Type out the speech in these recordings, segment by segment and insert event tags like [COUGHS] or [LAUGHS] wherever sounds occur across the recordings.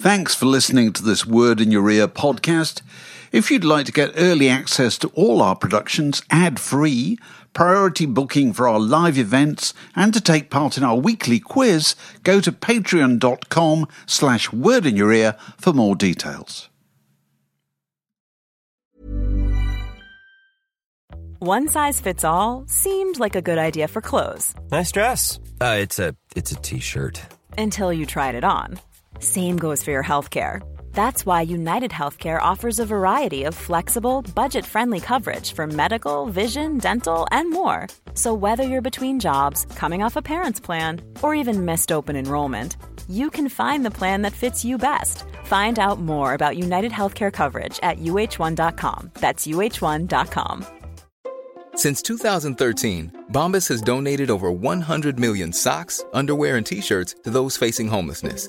Thanks for listening to this Word in Your Ear podcast. If you'd like to get early access to all our productions ad free, priority booking for our live events, and to take part in our weekly quiz, go to patreon.com slash word in your ear for more details. One size fits all seemed like a good idea for clothes Nice dress. Uh, it's a it's a t-shirt. until you tried it on. Same goes for your healthcare. That's why United Healthcare offers a variety of flexible, budget friendly coverage for medical, vision, dental, and more. So, whether you're between jobs, coming off a parent's plan, or even missed open enrollment, you can find the plan that fits you best. Find out more about United Healthcare coverage at uh1.com. That's uh1.com. Since 2013, Bombas has donated over 100 million socks, underwear, and t-shirts to those facing homelessness.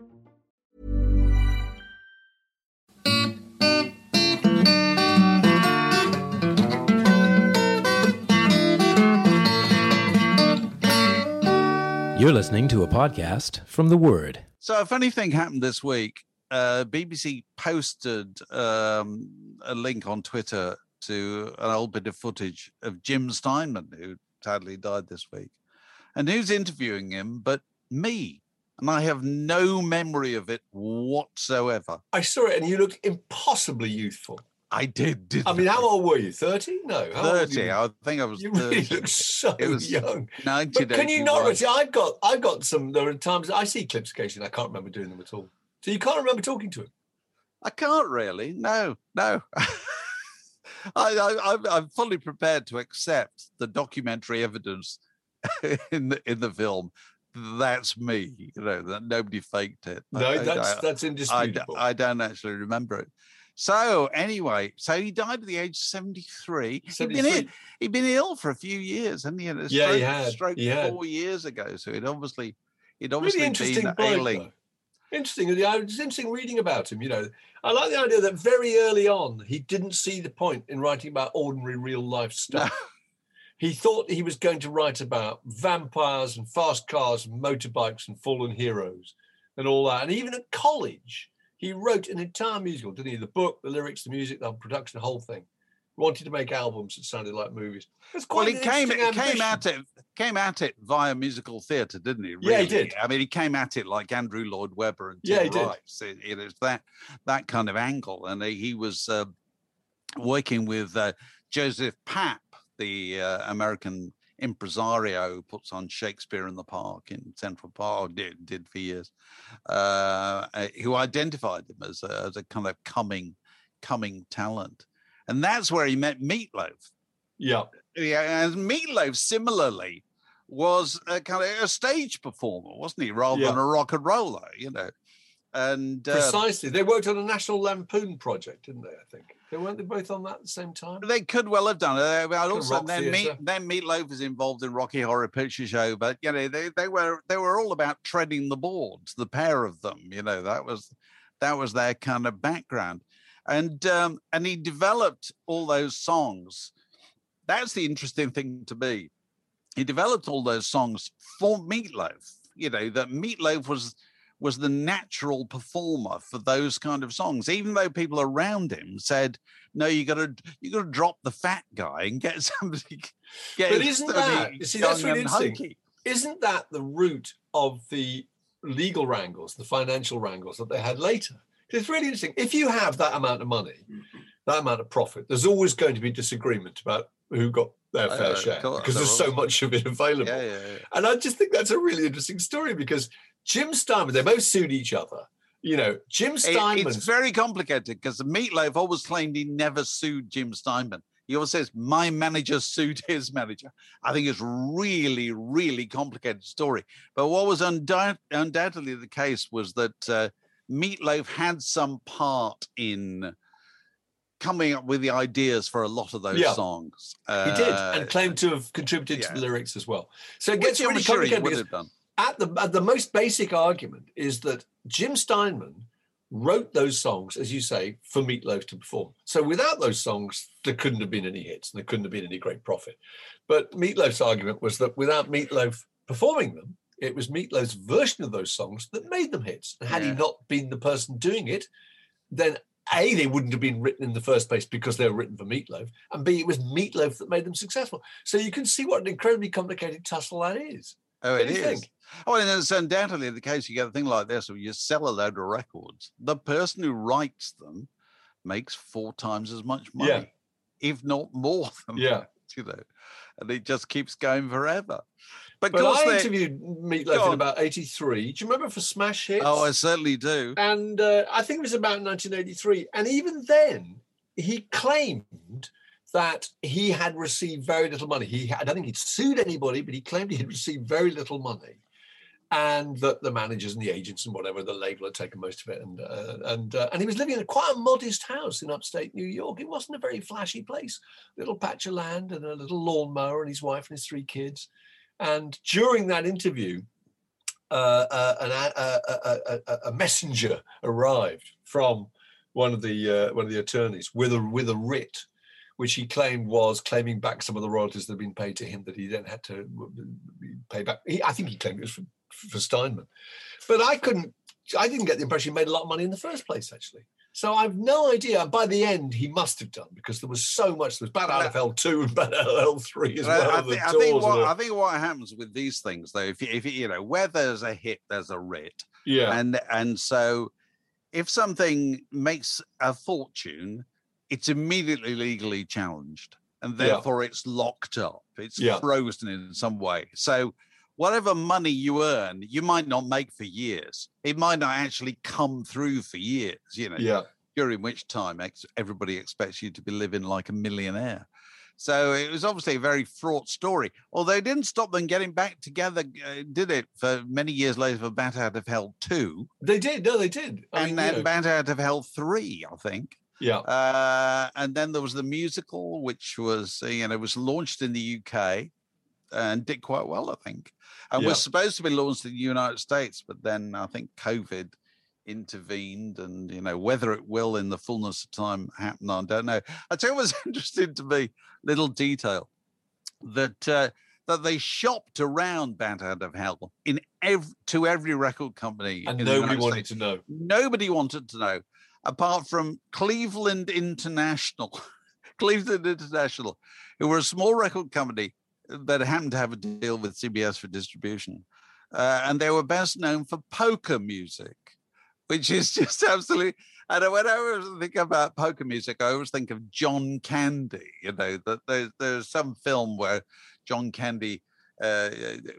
You're listening to a podcast from The Word. So, a funny thing happened this week. Uh, BBC posted um, a link on Twitter to an old bit of footage of Jim Steinman, who sadly died this week. And who's interviewing him but me? And I have no memory of it whatsoever. I saw it and you looked impossibly youthful. I did. did I mean, how old were you? 30? No. 30. you? I think I was You really look so It was young. But can you not? I've got, I've got some. There are times I see clips occasionally. I can't remember doing them at all. So you can't remember talking to him. I can't really. No, no. [LAUGHS] I, I, I'm- I'm fully prepared to accept the documentary evidence [LAUGHS] in the in the film. That's me. You know that nobody faked it. No, I- that's I- that's I, indisputable. I don't actually remember it. So anyway, so he died at the age of 73. He'd been, ill, he'd been ill for a few years, hadn't he? Had a Yeah, he stroke- had, Stroke he had. four years ago. So he'd obviously, he'd obviously really interesting been bloke, ailing. though. Interesting. It's interesting reading about him. You know, I like the idea that very early on he didn't see the point in writing about ordinary real life [LAUGHS] stuff. He thought he was going to write about vampires and fast cars and motorbikes and fallen heroes and all that. And even at college, he wrote an entire musical, didn't he? The book, the lyrics, the music, the production, the whole thing. Wanted to make albums that sounded like movies. It's Well, quite he an came he came at it came at it via musical theatre, didn't he? Yeah, he really? did. I mean, he came at it like Andrew Lloyd Webber and Yeah, Tim did. Rice. It, it is that that kind of angle, and he, he was uh, working with uh, Joseph Papp, the uh, American impresario puts on Shakespeare in the Park in Central Park, did, did for years, uh, uh, who identified him as a, as a kind of coming coming talent, and that's where he met Meatloaf Yeah. yeah, and Meatloaf similarly was a kind of a stage performer, wasn't he, rather than a rock and roller, you know. And uh, Precisely. They worked on a National Lampoon project, didn't they? I think they weren't they both on that at the same time. they could well have done it. Uh, also then, Meat, then Meatloaf is involved in Rocky Horror Picture Show, but you know they, they were they were all about treading the boards, the pair of them. You know that was that was their kind of background, and um, and he developed all those songs. That's the interesting thing to be. He developed all those songs for Meatloaf. You know that Meatloaf was was the natural performer for those kind of songs, even though people around him said, "No, you got to you got to drop the fat guy and get [LAUGHS] somebody." Get But isn't that- see, that's really interesting. hunky." Isn't that the root of the legal wrangles, the financial wrangles that they had later? It's really interesting. If you have that amount of money, that amount of profit, there's always going to be disagreement about who got their fair share because there's so much of it available. Yeah, yeah, yeah. And I just think that's a really interesting story because Jim Steinman, they both sued each other. You know, Jim It- Steinman. it's very complicated because the Meatloaf always claimed he never sued Jim Steinman. He always says, My manager sued [LAUGHS] his manager. I think it's really, really complicated story. But what was undoubt- undoubtedly the case was that uh, Meatloaf had some part in coming up with the ideas for a lot of those Yeah. songs. He did, Uh, and claimed to have contributed to the lyrics as well. So it which gets I'm really sure complicated done. At the at the most basic argument is that Jim Steinman wrote those songs, as you say, for Meatloaf to perform. So without those songs, there couldn't have been any hits and there couldn't have been any great profit. But Meatloaf's argument was that without Meatloaf performing them, it was Meatloaf's version of those songs that made them hits. And had he not been the person doing it, then A, they wouldn't have been written in the first place because they were written for Meatloaf, and B, it was Meatloaf that made them successful. So you can see what an incredibly complicated tussle that is. Oh, it is. think? Oh, and it's undoubtedly the case. You get a thing like this, where you sell a load of records. The person who writes them makes four times as much money, Yeah. if not more [LAUGHS] than Yeah. that, you know, and it just keeps going forever. But, But I interviewed Meatloaf in about 83. Do you remember for Smash Hits? oh, I certainly do. and uh, I think it was about 1983. And even then, he claimed that he had received very little money. He had, I don't think he'd sued anybody, but he claimed he had received very little money. And that the managers and the agents and whatever, the label had taken most of it. And uh, and uh, and he was living in a quite a modest house in upstate New York. It wasn't a very flashy place. Little patch of land and a little lawnmower and his wife and his three kids. And during that interview, uh, uh, an, a, a, a, messenger arrived from one of the uh, one of the attorneys with a with a writ, which he claimed was claiming back some of the royalties that had been paid to him that he then had to pay back. He, I think he claimed it was for Steinman, but I couldn't. I didn't get the impression he made a lot of money in the first place, actually. So I've no idea. By the end, he must have done because there was so much. There was Bad Hell two and Bad Hell three as well. I, think, I think what. I think what happens with these things, though, if you, if you you know where there's a hit, there's a writ, yeah, and and so if something makes a fortune, it's immediately legally challenged, and Yeah. therefore it's locked up, it's Yeah. frozen in some way. So whatever money you earn, you might not make for years. It might not actually come through for years. You know, yeah. during which time ex- everybody expects you to be living like a millionaire. So it was obviously a very fraught story. Although it didn't stop them getting back together, uh, did it? For many years later, for Bat Out of Hell two, They did. No, they did. I and mean, then you know, Bat Out of Hell three, I think. yeah. Uh, and then there was the musical, which was uh, you know was launched in the UK and did quite well, I think, and Yeah. was supposed to be launched in the United States, but then I think COVID intervened, and you know whether it will in the fullness of time happen, I don't know. I tell you what's [LAUGHS] interesting to me, little detail that. Uh, that they shopped around Bat Out of Hell in ev- to every record company, And in the nobody wanted States to know. nobody wanted to know apart from Cleveland International. [LAUGHS] Cleveland International, who were a small record company that happened to have a deal with CBS for distribution. Uh, and they were best known for polka music, which is [LAUGHS] just absolutely. And when I think about polka music, I always think of John Candy. You know, that there's, there's some film where John Candy uh,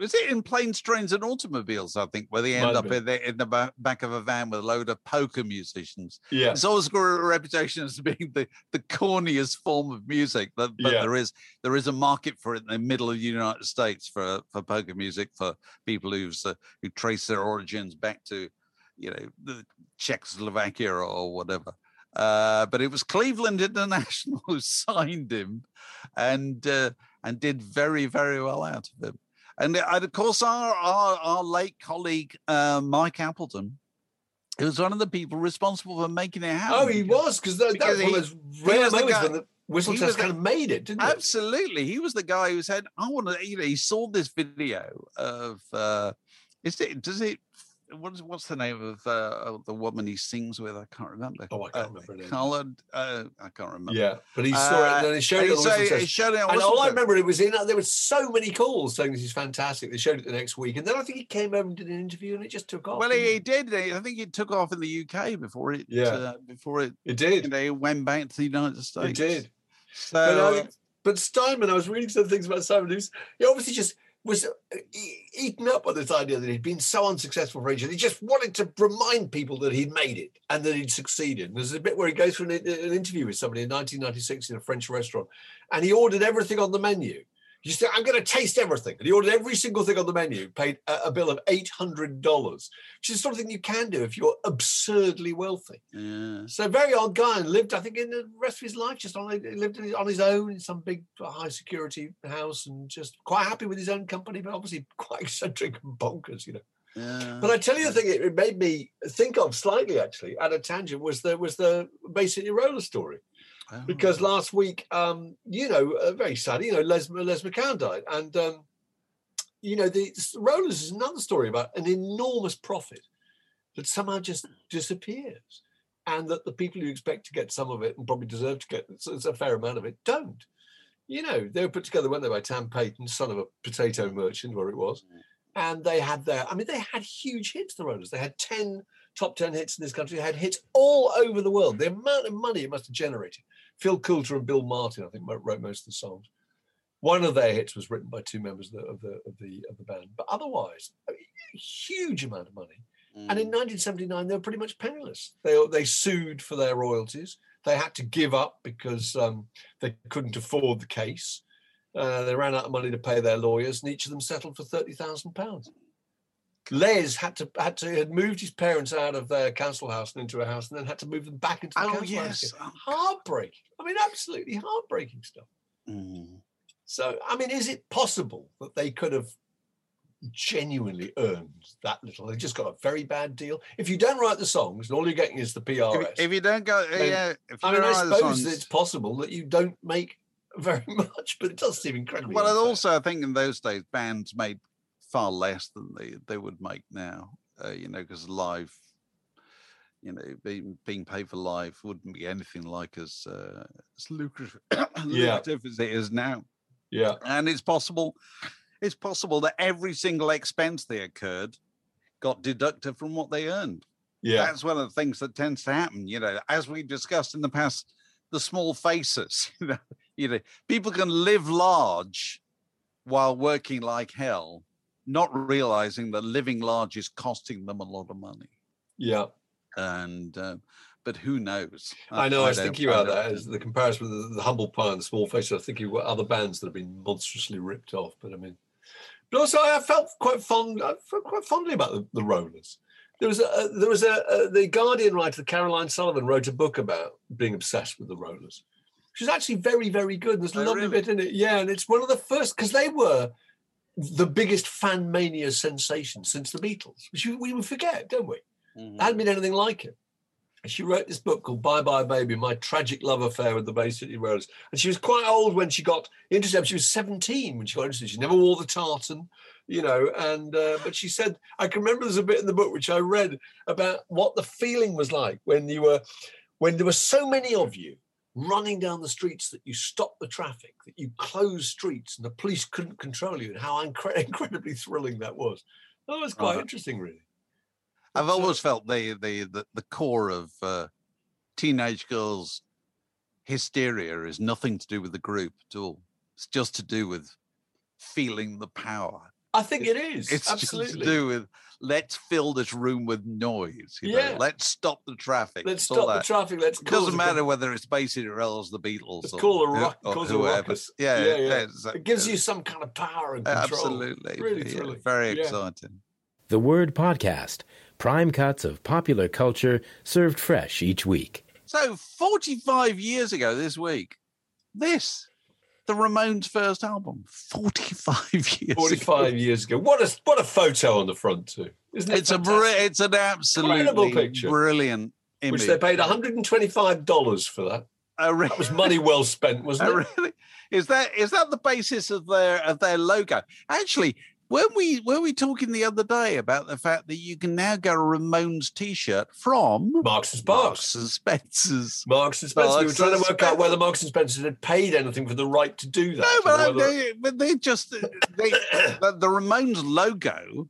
was it in Planes, Trains, and Automobiles? I think where they end Might up in the, in the back of a van with a load of polka musicians. Yeah. It's always got a reputation as being the, the corniest form of music, but, but Yeah. there is there is a market for it in the middle of the United States for for polka music for people who's uh, who trace their origins back to you know the Czechoslovakia or, or whatever. Uh, but it was Cleveland International [LAUGHS] who signed him, and uh, and did very very well out of him. And, uh, and of course, our our, our late colleague uh, Mike Appleton, who was one of the people responsible for making it happen. Oh, he was because that, that because was one he- rare was the moments guy- when the whistle test the- kind of made it, didn't it? Absolutely, he was the guy who said, "I want to." You know, he saw this video of. uh Is it? Does it? What's what's the name of uh, the woman he sings with? I can't remember. Oh, I can't Uh, remember. Coloured. Uh, I can't remember. Yeah, but he saw it and he showed it he on he showed it on And all I remember it was in there were so many calls saying this is fantastic. They showed it the next week, and then I think he came over and did an interview, and it just took off. Well, he, he did. I think it took off in the UK before it. Yeah. Uh, before it. it did. You know, it went back to the United It States. did. So. But, uh, I, but Steinman, I was reading some things about Steinman. He, was, he obviously just was uh, eaten up by this idea that he'd been so unsuccessful for ages. He just wanted to remind people that he'd made it and that he'd succeeded. And there's a bit where he goes for an, an interview with somebody in 1996 in a French restaurant, and he ordered everything on the menu. He said, I'm going to taste everything. And he ordered every single thing on the menu, paid a, a bill of $800, which is the sort of thing you can do if you're absurdly wealthy. Yeah. So very odd guy and lived, I think, in the rest of his life, just on lived on his own in some big high security house and just quite happy with his own company, but obviously quite [LAUGHS] eccentric and bonkers, you know. Yeah. But I tell you the thing, it, made me think of slightly actually at a tangent was the was the City roller story Oh. because last week, um, you know, uh, very sadly, you know, Les Les McKeown died, and um, you know, the rollers is another story about an enormous profit that somehow just disappears, and that the people who expect to get some of it and probably deserve to get a fair amount of it don't. You know, they were put together, weren't they, by Tam Paton, son of a potato merchant, where it was, and they had their, I mean, they had huge hits. The rollers, they had ten top 10 hits in this country. They had hits all over the world. The amount of money it must have generated. Phil Coulter and Bill Martin, I think, wrote most of the songs. One of their hits was written by two members of the of the of the, of the band, but otherwise, a huge amount of money. And in 1979, they were pretty much penniless. They they sued for their royalties. They had to give up because um, they couldn't afford the case. Uh, they ran out of money to pay their lawyers, and each of them settled for thirty thousand pounds. Les had to had to had moved his parents out of their council house and into a house, and then had to move them back into the Oh, council house. yes. again. Oh, Heartbreaking. I mean, absolutely heartbreaking stuff. Mm. So, I mean, is it possible that they could have genuinely earned that little? They just got a very bad deal. If you don't write the songs, and all you're getting is the PRS. If, if you don't go, Then- yeah. If you I mean, I suppose songs- it's possible that you don't make [LAUGHS] very much, but it does seem incredible. Well, and also I think in those days bands made far less than they they would make now. Uh, you know, because live, you know, being being paid for live wouldn't be anything like as uh, as lucrative, [COUGHS] lucrative as it is now. yeah, And it's possible, it's possible that every single expense they incurred got deducted from what they earned. yeah, That's one of the things that tends to happen. You know, as we discussed in the past, the small faces. [LAUGHS] You know, you know, people can live large while working like hell, not realizing that living large is costing them a lot of money. yeah. And um, but who knows? I know. I, was thinking about that as the comparison with the, the humble pie and the small face. I was thinking what other bands that have been monstrously ripped off. But I mean, but also I felt quite fond. I felt quite fondly about the, the Rollers. There was a, a there was a, a the Guardian writer Caroline Sullivan wrote a book about being obsessed with the Rollers. She's actually very very good. There's a Oh, lovely really? bit in it. Yeah, and it's one of the first because they were the biggest fan mania sensation since the Beatles, which we, we forget, don't we? Mhm. There hadn't been anything like it. And she wrote this book called Bye Bye Baby, My Tragic Love Affair with the Bay City Rollers. And she was quite old when she got interested. She was 17 when she got interested. She never wore the tartan, you know. And uh, but she said, I can remember there's a bit in the book which I read about what the feeling was like when you were when there were so many of you running down the streets that you stopped the traffic, that you closed streets and the police couldn't control you, and how incre- [LAUGHS] incredibly thrilling that was. That was quite Uh-huh. interesting, really. I've uh, always felt the the the, the core of uh, teenage girls' hysteria is nothing to do with the group at all. It's just to do with feeling the power. I think it is. It's absolutely. just to do with let's fill this room with noise. You Yeah. know, let's stop the traffic. Let's it's all stop the traffic. Let's It doesn't a- matter whether it's Bay City Rollers, the Beatles, Let's or, call a rock- or cause whoever. ruckus. Yeah, Yeah, yeah. it's, uh, It gives you some kind of power and control. absolutely Really yeah, very Yeah. exciting. The Word Podcast. Prime cuts of popular culture served fresh each week. So, 45 years ago this week, this, the Ramones' first album, 45 [LAUGHS] years ago. 45 years ago. What a what a photo on the front too. Isn't it? It's a br- it's an absolutely picture. brilliant image. Which they paid 125 dollars for that. Oh, really? That was money well spent, [LAUGHS] wasn't it? really? Is that is that the basis of their of their logo? Actually, weren't we were we talking the other day about the fact that you can now get a Ramones T-shirt from Marks and Sparks. Marks and Spencer's? Marks and Spencer. we were trying to work out whether Marks and Spencer had paid anything for the right to do that. No, but, whether- they, but they just they, [COUGHS] the, the Ramones logo.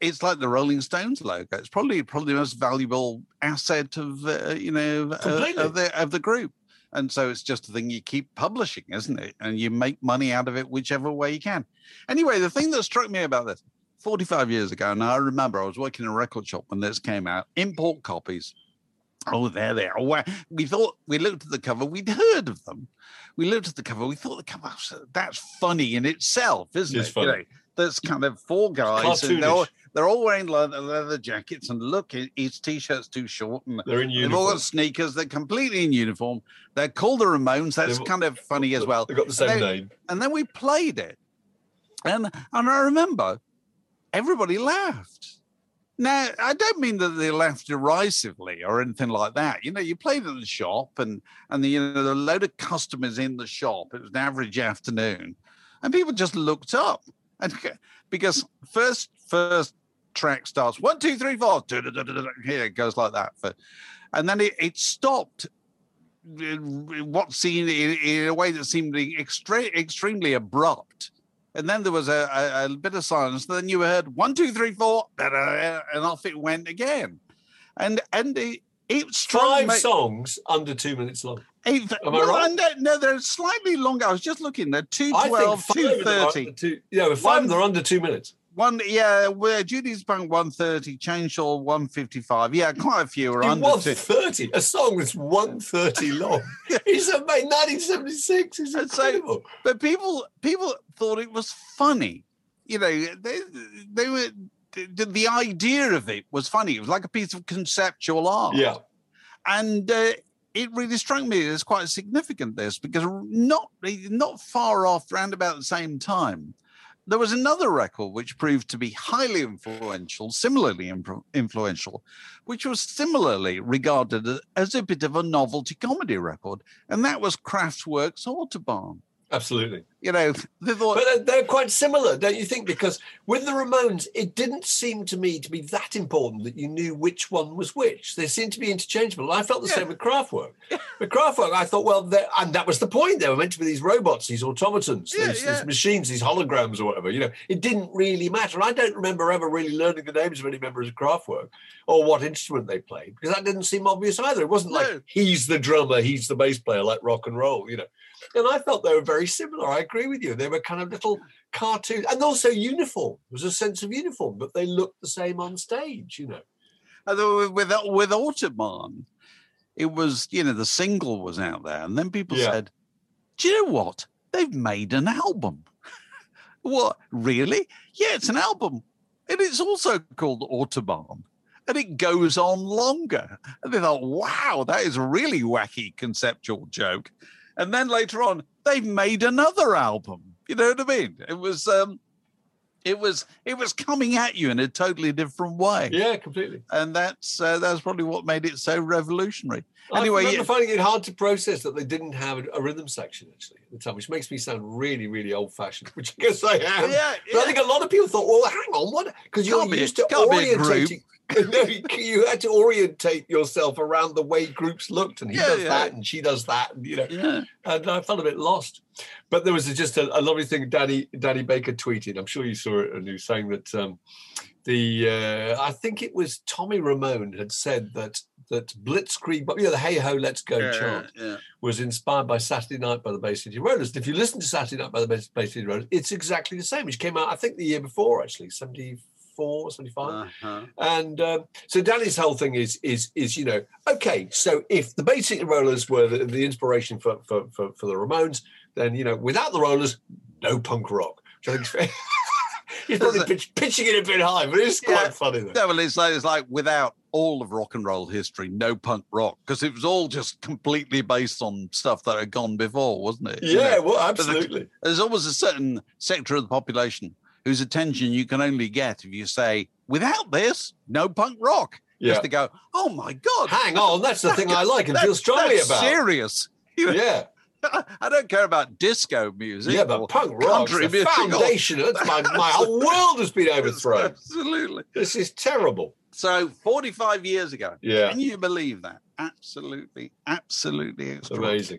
It's like the Rolling Stones logo. It's probably probably the most valuable asset of uh, you know of, of the of the group. And so it's just a thing you keep publishing, isn't it? And you make money out of it whichever way you can. Anyway, the thing that struck me about this 45 years ago, and I remember I was working in a record shop when this came out, import copies. Oh, there they are. We thought we looked at the cover, we'd heard of them. We looked at the cover, we thought the cover that's funny in itself, isn't It's it? funny. You know, there's kind of four guys, and they're all. They're all wearing leather, leather jackets, and look, his- t-shirt's too short, and They're in uniform. they've all got sneakers. They're completely in uniform. They're called the Ramones. That's They've- kind of funny as well. They've got the same And they- name. and then we played it and and i remember everybody laughed now i don't mean that they laughed derisively or anything like that you know you played at the shop and and the, you know there a load of customers in the shop it was an average afternoon and people just looked up and because first first track starts one two three four here it goes like that for, and then it, it stopped uh, what seemed in, in a way that seemed extre- extremely abrupt. And then there was a, a, a bit of silence. Then you heard one, two, three, four, and off it went again. And and it, it struck Five me- songs under two minutes long. it- Am I uh, right? No, they're slightly longer. I was just looking. They're two I think twelve, five two of them are thirty. under two. Yeah, with five One- them are under two minutes. One, yeah, where Judy's Punk one thirty, Chainsaw one fifty five. Yeah, quite a few are under was two. A song that's 130 long. [LAUGHS] It's a mate, 1976. It's And so- but people people thought it was funny you know they they were the, the idea of it was funny it was like a piece of conceptual art yeah. and uh, it really struck me as quite significant this because not not far off round about the same time there was another record which proved to be highly influential similarly influential which was similarly regarded as a bit of a novelty comedy record and that was kraftwerk's autobahn Absolutely. you know, they thought, But they're, they're quite similar, don't you think? Because with the Ramones, it didn't seem to me to be that important that you knew which one was which. They seemed to be interchangeable. I felt the Yeah. same with Kraftwerk. With Kraftwerk, I thought, well, and that was the point. They were meant to be these robots, these automatons, Yeah, these, these machines, these holograms or whatever. You know, it didn't really matter. I don't remember ever really learning the names of any members of Kraftwerk or what instrument they played because that didn't seem obvious either. It wasn't No. like he's the drummer, he's the bass player, like rock and roll. You know. And I felt they were very similar. I agree with you. They were kind of little cartoons and also uniform. There was a sense of uniform, but they looked the same on stage, you know. although with with Autobahn, it was you know the single was out there, and then people Yeah. said, "Do you know what? They've made an album." [LAUGHS] what really? Yeah, it's an album, and it's also called Autobahn. And it goes on longer. And they thought, wow, that is a really wacky conceptual joke. And then later on, they've made another album. You know what I mean? It was um it was it was coming at you in a totally different way Yeah, completely. and that's uh, that's probably what made it so revolutionary. I Anyway, remember yeah. finding it hard to process that they didn't have a, rhythm section actually at the time, which makes me sound really, really old-fashioned, [LAUGHS] which I guess I am. Yeah, But I think a lot of people thought, well, hang on, what? Because you're be used to can't be a group. orientating. [LAUGHS] no, you, had to orientate yourself around the way groups looked, and he Yeah, does yeah. that, and she does that, and you know. Yeah. and I felt a bit lost. But there was just a, a lovely thing Danny Danny Baker tweeted. I'm sure you saw it, and he was saying that um, the uh, I think it was Tommy Ramone had said that that Blitzkrieg, but you know, the Hey Ho Let's Go Yeah, chant yeah. was inspired by Saturday Night by the Bay City Rollers. If you listen to Saturday Night by the Bay, City Rollers, it's exactly the same, which came out I think the year before actually, 74, 75. Uh-huh. And um, so Danny's whole thing is is is you know okay, so if the Bay City Rollers were the, the inspiration for, for for for the Ramones, then you know without the Rollers, no punk rock. Which I think [LAUGHS] he's probably pitch, pitching it a bit high, but it's quite Yeah. funny though. No, well, it's like, it's like without all of rock and roll history, no punk rock, because it was all just completely based on stuff that had gone before, wasn't it? You Yeah, know? well, absolutely. there's always a certain sector of the population whose attention you can only get if you say, without this, no punk rock. Yeah. Just to go, oh my God. Hang on, that's the thing I like and that- feel strongly that's about. serious. Yeah, [LAUGHS] I don't care about disco music. yeah, but punk rock's country the music foundation. That's my, my whole [LAUGHS] world has been overthrown. Absolutely. This is terrible. So 45 years ago. Yeah. Can you believe that? Absolutely, absolutely amazing.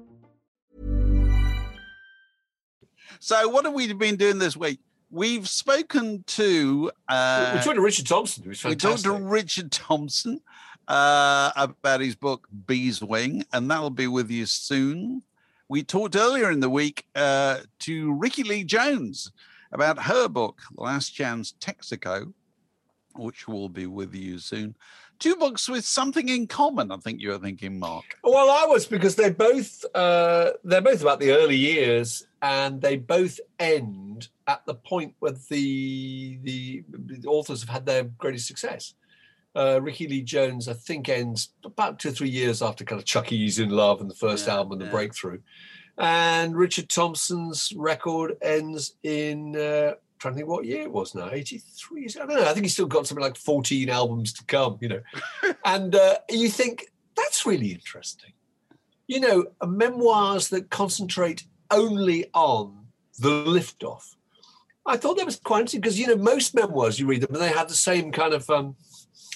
So, what have we been doing this week? We've spoken to. Uh, we talked to Richard Thompson, we talked to Richard Thompson uh, about his book Beeswing, and that'll be with you soon. We talked earlier in the week uh, to Rickie Lee Jones about her book, Last Chance Texaco, which will be with you soon. Two books with something in common, I think you were thinking, Mark. Well, I was because they both uh, they're both about the early years, and they both end at the point where the the, the authors have had their greatest success. Uh, Rickie Lee Jones, I think, ends about two or three years after kind of Chuck E.'s in Love and the first Yeah, album and the breakthrough. And Richard Thompson's record ends in uh, trying to think what year it was now, 83. I don't know. I think he's still got something like 14 albums to come, you know. [LAUGHS] and uh, you think that's really interesting. You know, memoirs that concentrate only on the liftoff. I thought that was quite interesting because you know most memoirs you read them and they have the same kind of um,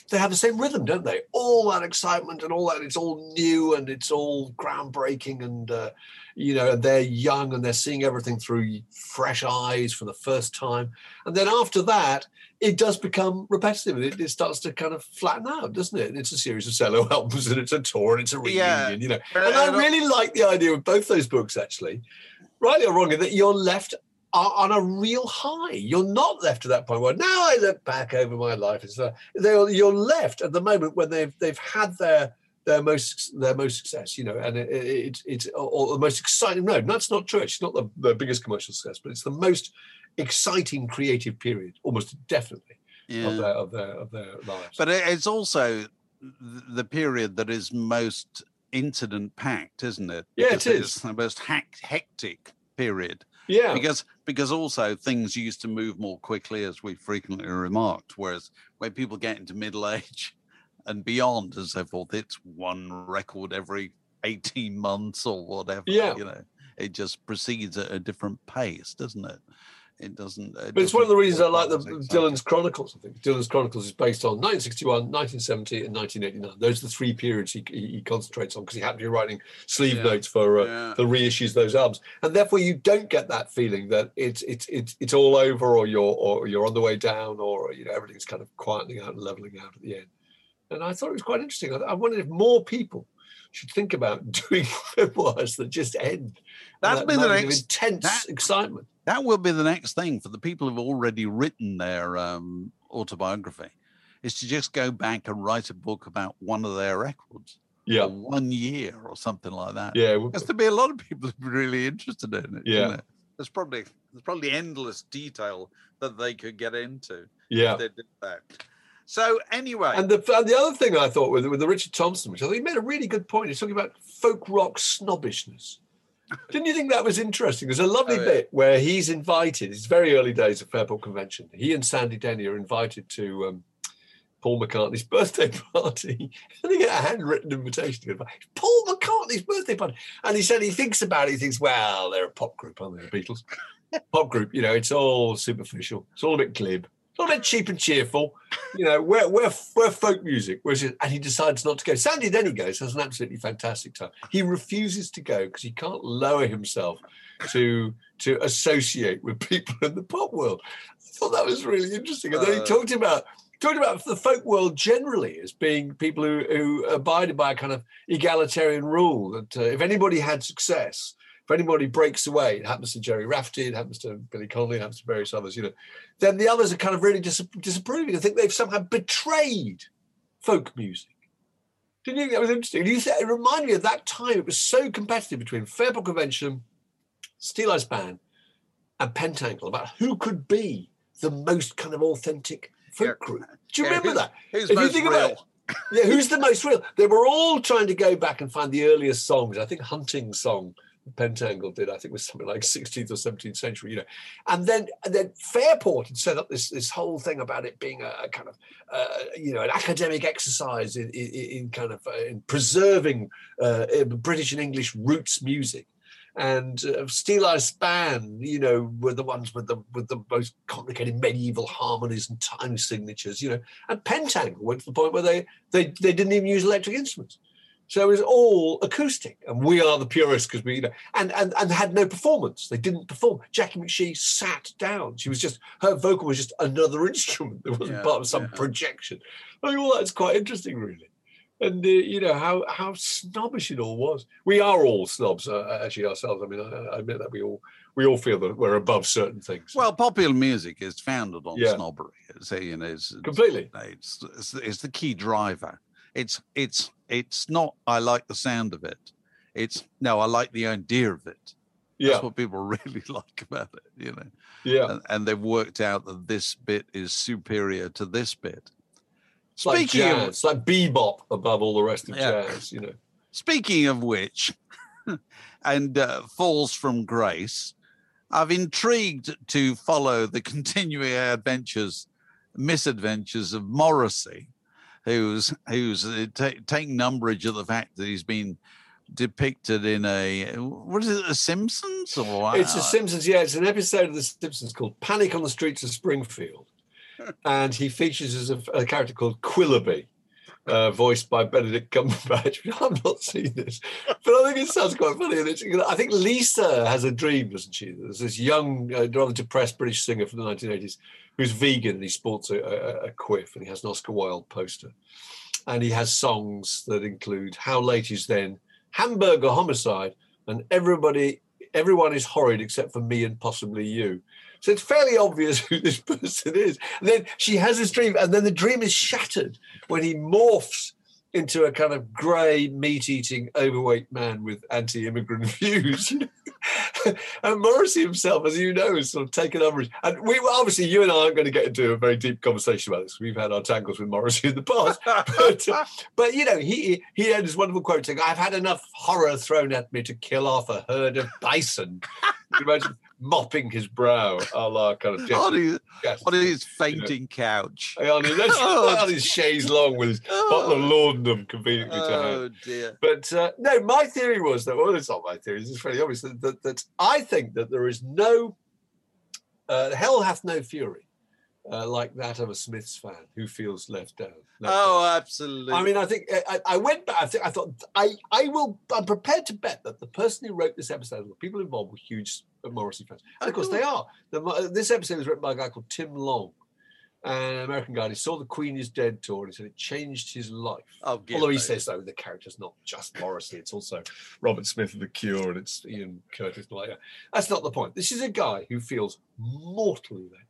they have the same rhythm, don't they? All that excitement and all that. It's all new and it's all groundbreaking and uh, you know they're young and they're seeing everything through fresh eyes for the first time. And then after that, it does become repetitive and it, it starts to kind of flatten out, doesn't it? It's a series of solo [LAUGHS] albums and it's a tour and it's a reunion, Yeah. you know. And I really like the idea of both those books actually rightly or wrongly, that you're left o- on a real high. You're not left at that point where now I look back over my life. It's uh, they're, you're left at the moment when they've they've had their their most their most success. You know, and it, it, it's or, the most exciting. No, that's not true. It's not the, the biggest commercial success, but it's the most exciting creative period, almost definitely of Yeah. their of their of their lives. But it's also the period that is most incident packed, isn't it? Yeah, it Because is. It's the most hack- hectic period. Yeah, Because because also things used to move more quickly, as we frequently remarked. Whereas when people get into middle age and beyond, and so forth, it's one record every eighteen months or whatever. Yeah. you know, it just proceeds at a different pace, doesn't it? It doesn't. It But it's one of the reasons I like the quite as exciting. Dylan's Chronicles. I think Dylan's Chronicles is based on 1961, 1970, and 1989. Those are the three periods he, he, he concentrates on because he happened to be writing sleeve Yeah. notes for uh, Yeah. the reissues of those albums, and therefore you don't get that feeling that it's it's it's it's all over or you're or you're on the way down or you know everything's kind of quietening out and leveling out at the end. And I thought it was quite interesting. I, I wondered if more people should think about [LAUGHS] doing memoirs that just end. That'll That be the next- intense that- excitement. that will be the next thing for the people who've already written their um, autobiography is to just go back and write a book about one of their records Yeah, one year or something like that yeah. because be. there'd be a lot of people who'd be really interested in it Yeah. there's probably there's probably endless detail that they could get into yeah. if they did that so anyway And the and the other thing I thought with with the Richard Thompson, which I think he made a really good point, he's talking about folk rock snobbishness. [LAUGHS] Didn't you think that was interesting? There's a lovely Oh, yeah. bit where he's invited. It's very early days of Fairport Convention. He and Sandy Denny are invited to um, Paul McCartney's [LAUGHS] birthday party. and he get a handwritten invitation to go. Paul McCartney's birthday party. And he said he thinks about it. He thinks, well, they're a pop group, aren't they? The Beatles. [LAUGHS] pop group, you know, it's all superficial. It's all a bit glib. A bit cheap and cheerful. You know, we're, we're, we're folk music. Whereas, and he decides not to go. Sandy then he goes, has an absolutely fantastic time. He refuses to go because he can't lower himself to to associate with people in the pop world. I thought that was really interesting. And then he Uh, talked about talked about the folk world generally as being people who, who abided by a kind of egalitarian rule that uh, if anybody had success, if anybody breaks away, it happens to Gerry Rafferty, it happens to Billy Connolly, it happens to various others, you know, then the others are kind of really dis- disapproving. I think they've somehow betrayed folk music. Didn't you think that was interesting? You th- it reminded me of that time. It was so competitive between Fairport Convention, Steeleye Span, and Pentangle about who could be the most kind of authentic folk group. Do you Yeah, remember that? who's If you most think about real? it, yeah, who's the most real? They were all trying to go back and find the earliest songs. I think Hunting Song Pentangle did. I think was something like 16th or 17th century, you know. And then and then Fairport had set up this this whole thing about it being a, a kind of uh, you know an academic exercise in in, in kind of uh, in preserving uh, British and English roots music. And uh, Steeleye Span, you know, were the ones with the with the most complicated medieval harmonies and time signatures, you know. And Pentangle went to the point where they they they didn't even use electric instruments. So it was all acoustic, and we are the purists because we, you know, and and and had no performance. They didn't perform. Jacqui McShee sat down. She was just her vocal was just another [LAUGHS] instrument. It wasn't Yeah, part of some yeah. projection. I mean, all that's quite interesting, really. And uh, you know how how snobbish it all was. We are all snobs, uh, actually ourselves. I mean, I, I admit that we all we all feel that we're above certain things. Well, popular music is founded on Yeah. snobbery. It's, you know, it's- Completely. It's, it's it's the key driver. It's it's it's not. I like the sound of it. It's no. I like the idea of it. Yeah. That's what people [LAUGHS] really like about it. You know. Yeah. And, and they've worked out that this bit is superior to this bit. It's like Speaking jazz, of it's like bebop above all the rest of Yeah. jazz. You know. Speaking of which, [LAUGHS] and uh, falls from grace, I've intrigued to follow the [LAUGHS] continuing adventures, misadventures of Morrissey, who's who's uh, ta taking umbrage at the fact that he's been depicted in a what is it, the Simpsons or It's a Simpsons, yeah. It's an episode of The Simpsons called Panic on the Streets of Springfield. [LAUGHS] and he features as a, a character called Quilloughby, uh, voiced by Benedict Cumberbatch. [LAUGHS] I've not seen this, but I think it sounds quite funny. And I think Lisa has a dream, doesn't she? There's this young, uh, rather depressed British singer from the 1980s who's vegan and he sports a, a, a quiff and he has an Oscar Wilde poster. And he has songs that include How Late Is Then, Hamburger Homicide, and Everybody, Everyone is Horrid Except for Me and Possibly You. So it's fairly obvious [LAUGHS] who this person is. And then she has this dream, and then the dream is shattered when he morphs into a kind of grey, meat-eating, overweight man with anti-immigrant [LAUGHS] views. [LAUGHS] and Morrissey himself, as you know, has sort of taken umbrage. And we well, obviously, you and I aren't going to get into a very deep conversation about this. We've had our tangles with Morrissey in the past, but, uh, but you know, he he had this wonderful quote saying, "I've had enough horror thrown at me to kill off a herd of bison." You can imagine mopping his brow, a la kind of on his, on his fainting couch. on his, [LAUGHS] Oh, on his chaise long with his bottle of laudanum conveniently to Oh dear. But uh, no, my theory was that, well, it's not my theory, it's fairly obvious that, that, that I think that there is no, uh, hell hath no fury uh, like that of a Smiths fan who feels left out. left Oh, absolutely. I mean, I think uh, I, I went back. I, think, I thought I, I will. I'm prepared to bet that the person who wrote this episode, the people involved, were huge uh, Morrissey fans, and of oh, course they are. The, uh, this episode was written by a guy called Tim Long, an American guy. He saw the Queen is Dead tour, and he said it changed his life. Oh, Although he says though the character's not just Morrissey; it's also Robert Smith of the Cure, and it's Ian Curtis. and Like that. That's not the point. This is a guy who feels mortally down.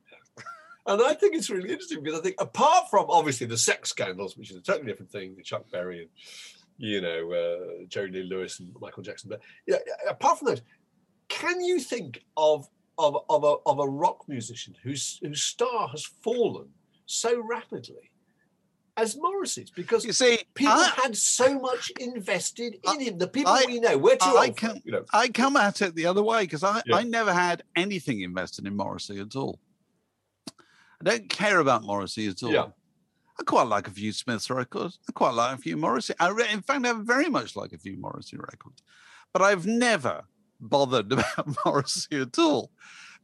And I think it's really interesting because I think, apart from obviously the sex scandals, which is a totally different thing, the Chuck Berry and you know uh, Jerry Lee Lewis and Michael Jackson, but yeah, apart from those, can you think of of of a, of a rock musician whose whose star has fallen so rapidly as Morrissey's? Because You see, people I- had so much invested in him. The people I- we know, we're too I old, for can- it, you know. I come at it the other way because I, Yeah. I never had anything invested in Morrissey at all. I don't care about Morrissey at all. Yeah. I quite like a few Smiths records. I quite like a few Morrissey. I re- in fact, I very much like a few Morrissey records, but I've never bothered [LAUGHS] about Morrissey at all.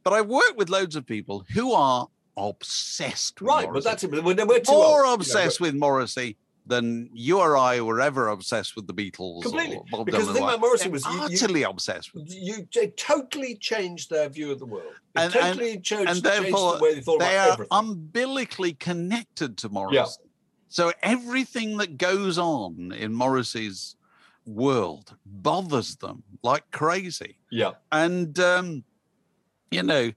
But I've worked with loads of people who are obsessed with Right, but that's. We're, we're too more old, you know, obsessed with Morrissey than you or I were ever obsessed with the Beatles. Completely. Or Bob Because the thing about. Morrissey was you- you- utterly obsessed with. you they totally changed their view of the world. It And, and, totally changed, and changed therefore, the way they thought they about are everything. umbilically connected to Morrissey. Yeah. So everything that goes on in Morrissey's world bothers them like crazy. yeah. And um, you know,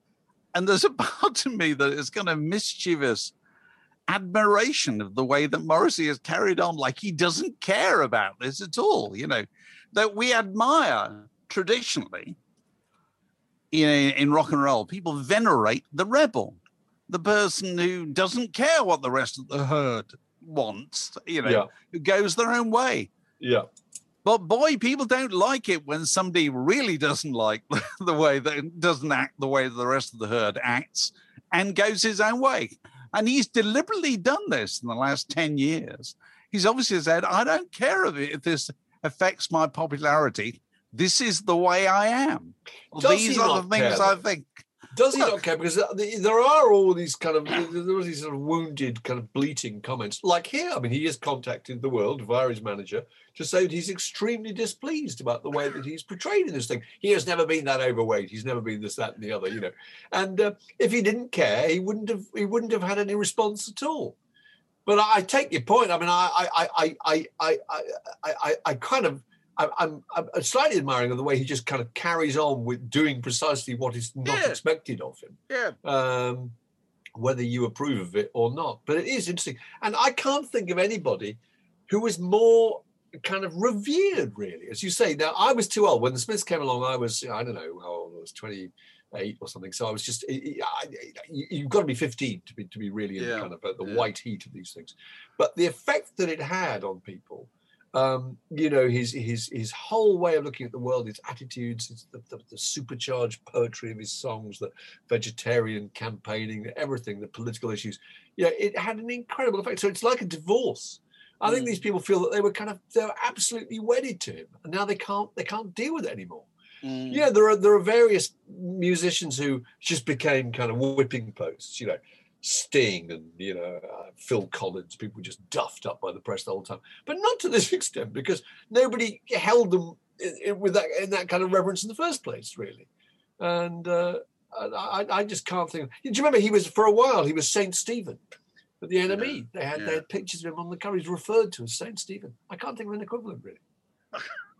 and there's a [LAUGHS] part of me that is kind of mischievous admiration of the way that Morrissey has carried on, like he doesn't care about this at all. You know, that we admire traditionally. Know, in rock and roll, people venerate the rebel, the person who doesn't care what the rest of the herd wants. You know, Yeah. who goes their own way. Yeah. But boy, people don't like it when somebody really doesn't like [LAUGHS] the way that doesn't act the way the rest of the herd acts and goes his own way. And he's deliberately done this in the last 10 years. He's obviously said, I don't care if, it, if this affects my popularity. This is the way I am. Does These are the things I think. Does he Look. not care? Because there are all these kind of there was these sort of wounded, kind of bleating comments. Like here, I mean, he has contacted the world via his manager to say that he's extremely displeased about the way that he's portrayed in this thing. He has never been that overweight. He's never been this, that, and the other. You know, and uh, if he didn't care, he wouldn't have he wouldn't have had any response at all. But I, I take your point. I mean, I I I I I I I, I, I kind of. I'm, I'm slightly admiring of the way he just kind of carries on with doing precisely what is not Yeah. expected of him Yeah. um, whether you approve of it or not. But it is interesting. And I can't think of anybody who was more kind of revered, really. As you say, now I was too old. When the Smiths came along, I was, I don't know how old I was, 28 or something. So I was just, I- I- you- you've got to be 15 to be, to be really in Yeah. the kind of the Yeah. white heat of these things. But the effect that it had on people, um, you know, his his his whole way of looking at the world, his attitudes, his, the, the, the supercharged poetry of his songs, the vegetarian campaigning, everything, the political issues. Yeah, it had an incredible effect. So it's like a divorce. I think these people feel that they were kind of they were absolutely wedded to him, and now they can't they can't deal with it anymore. Mm. Yeah, there are there are various musicians who just became kind of whipping posts. You know, Sting and you know uh, Phil Collins. People just duffed up by the press the whole time, but not to this [LAUGHS] extent because nobody held them i- i- with that in that kind of reverence in the first place, really. And uh, I, I- just can't think. Do you remember he was for a while? He was Saint Stephen at the NME. They had they had pictures of him on the cover. He's referred to as Saint Stephen. I can't think of an equivalent really.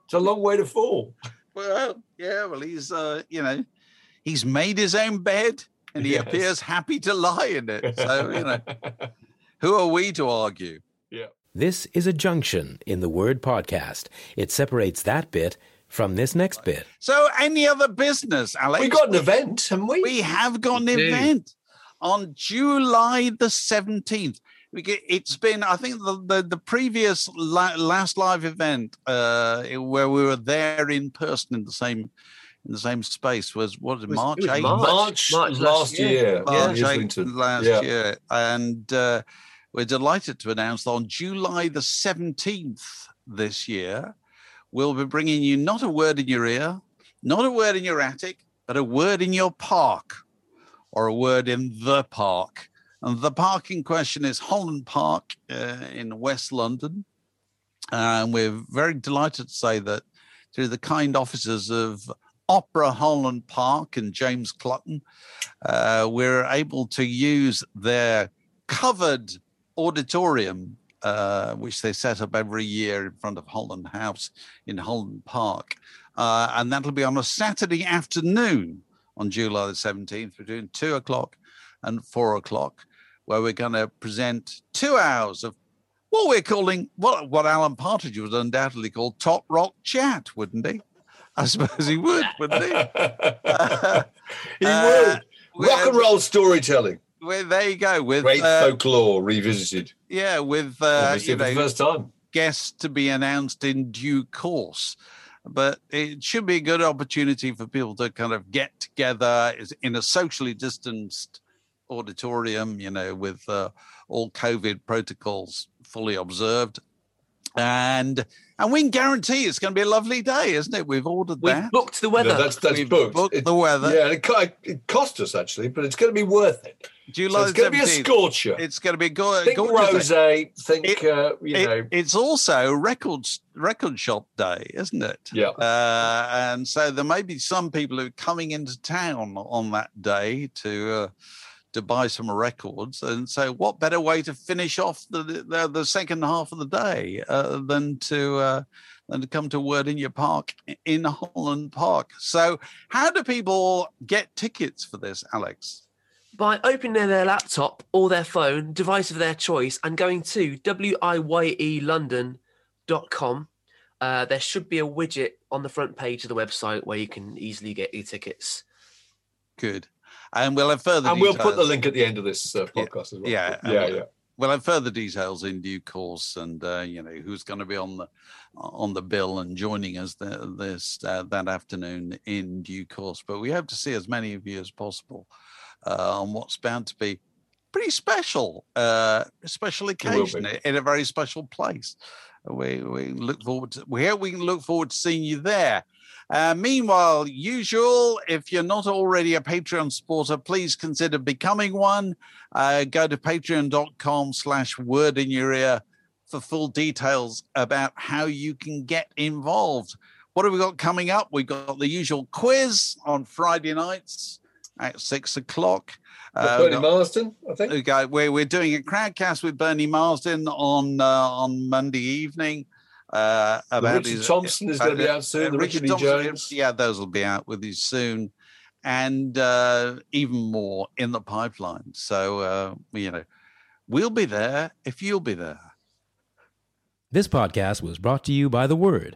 It's a long way to fall. [LAUGHS] Well, yeah, well, he's, uh, you know, he's made his own bed and he Yes. appears happy to lie in it. So, you know, [LAUGHS] who are we to argue? yeah. This is a junction in the word podcast. It separates that bit from this next bit. So, any other business, Alex? We got an event, haven't we? We have got an event on July the 17th. Get, it's been, I think, the, the, the previous la- last live event uh, where we were there in person in the same in the same space was what was it, March it was 8th? March, March last, last year. year. in March 8th last Yeah. year. And uh, we're delighted to announce that on July the 17th this year, we'll be bringing you not a word in your ear, not a word in your attic, but a word in your park or a word in the park. And the park in question is Holland Park uh, in West London. And we're very delighted to say that through the kind offices of Opera Holland Park and James Clutton, uh, we're able to use their covered auditorium, uh, which they set up every year in front of Holland House in Holland Park. Uh, and that'll be on a Saturday afternoon on July the 17th between two o'clock and four o'clock, where we're going to present two hours of what we're calling what what Alan Partridge would undoubtedly call top rock chat, wouldn't he? I suppose he would, wouldn't he? [LAUGHS] [LAUGHS] he Uh, would. Rock and roll storytelling. There you go. With Great uh, folklore revisited. yeah, with uh, you know, first time. guests to be announced in due course. But it should be a good opportunity for people to kind of get together in a socially distanced auditorium, you know, with uh, all COVID protocols fully observed. And and we can guarantee it's going to be a lovely day, isn't it? We've ordered We've booked the weather. No, that's that's We've booked. booked It- the weather. Yeah, and it, it cost us actually, but it's going to be worth it. July So it's going to be a scorcher. It's going to be go- think gorgeous. rose. Think It- uh, you It- know. it's also record record shop day, isn't it? Yeah. Uh, and so there may be some people who are coming into town on that day to uh, to buy some records. And so, what better way to finish off the the, the second half of the day uh, than to uh, than to come to Word in Your Park in Holland Park? So, how do people get tickets for this, Alex? by opening their laptop or their phone, device of their choice, and going to wiyelondon.com. Uh, there should be a widget on the front page of the website where you can easily get your tickets. Good. And we'll have further and we'll put the link at the end of this uh, podcast as well. Yeah, and yeah, we'll- yeah. We'll have further details in due course, and uh, you know who's going to be on the on the bill and joining us the, this uh, that afternoon in due course. But we hope to see as many of you as possible uh, on what's bound to be pretty special, uh, special occasion in a very special place. We we look forward to we hope we can look forward to seeing you there. Uh, meanwhile, usual, if you're not already a Patreon supporter, please consider becoming one. Uh, go to patreon.com slash word in your ear for full details about how you can get involved. What have we got coming up? We've got the usual quiz on Friday nights at six o'clock. Uh, Bernie got- Marsden, I think. go, we're, we're doing a crowdcast with Bernie Marsden on uh, on Monday evening. Uh, about Richard his, Thompson is gonna be out soon, the Richard E. Jones. Yeah, those will be out with you soon, and uh, even more in the pipeline. So uh, you know, we'll be there if you'll be there. This podcast was brought to you by The Word.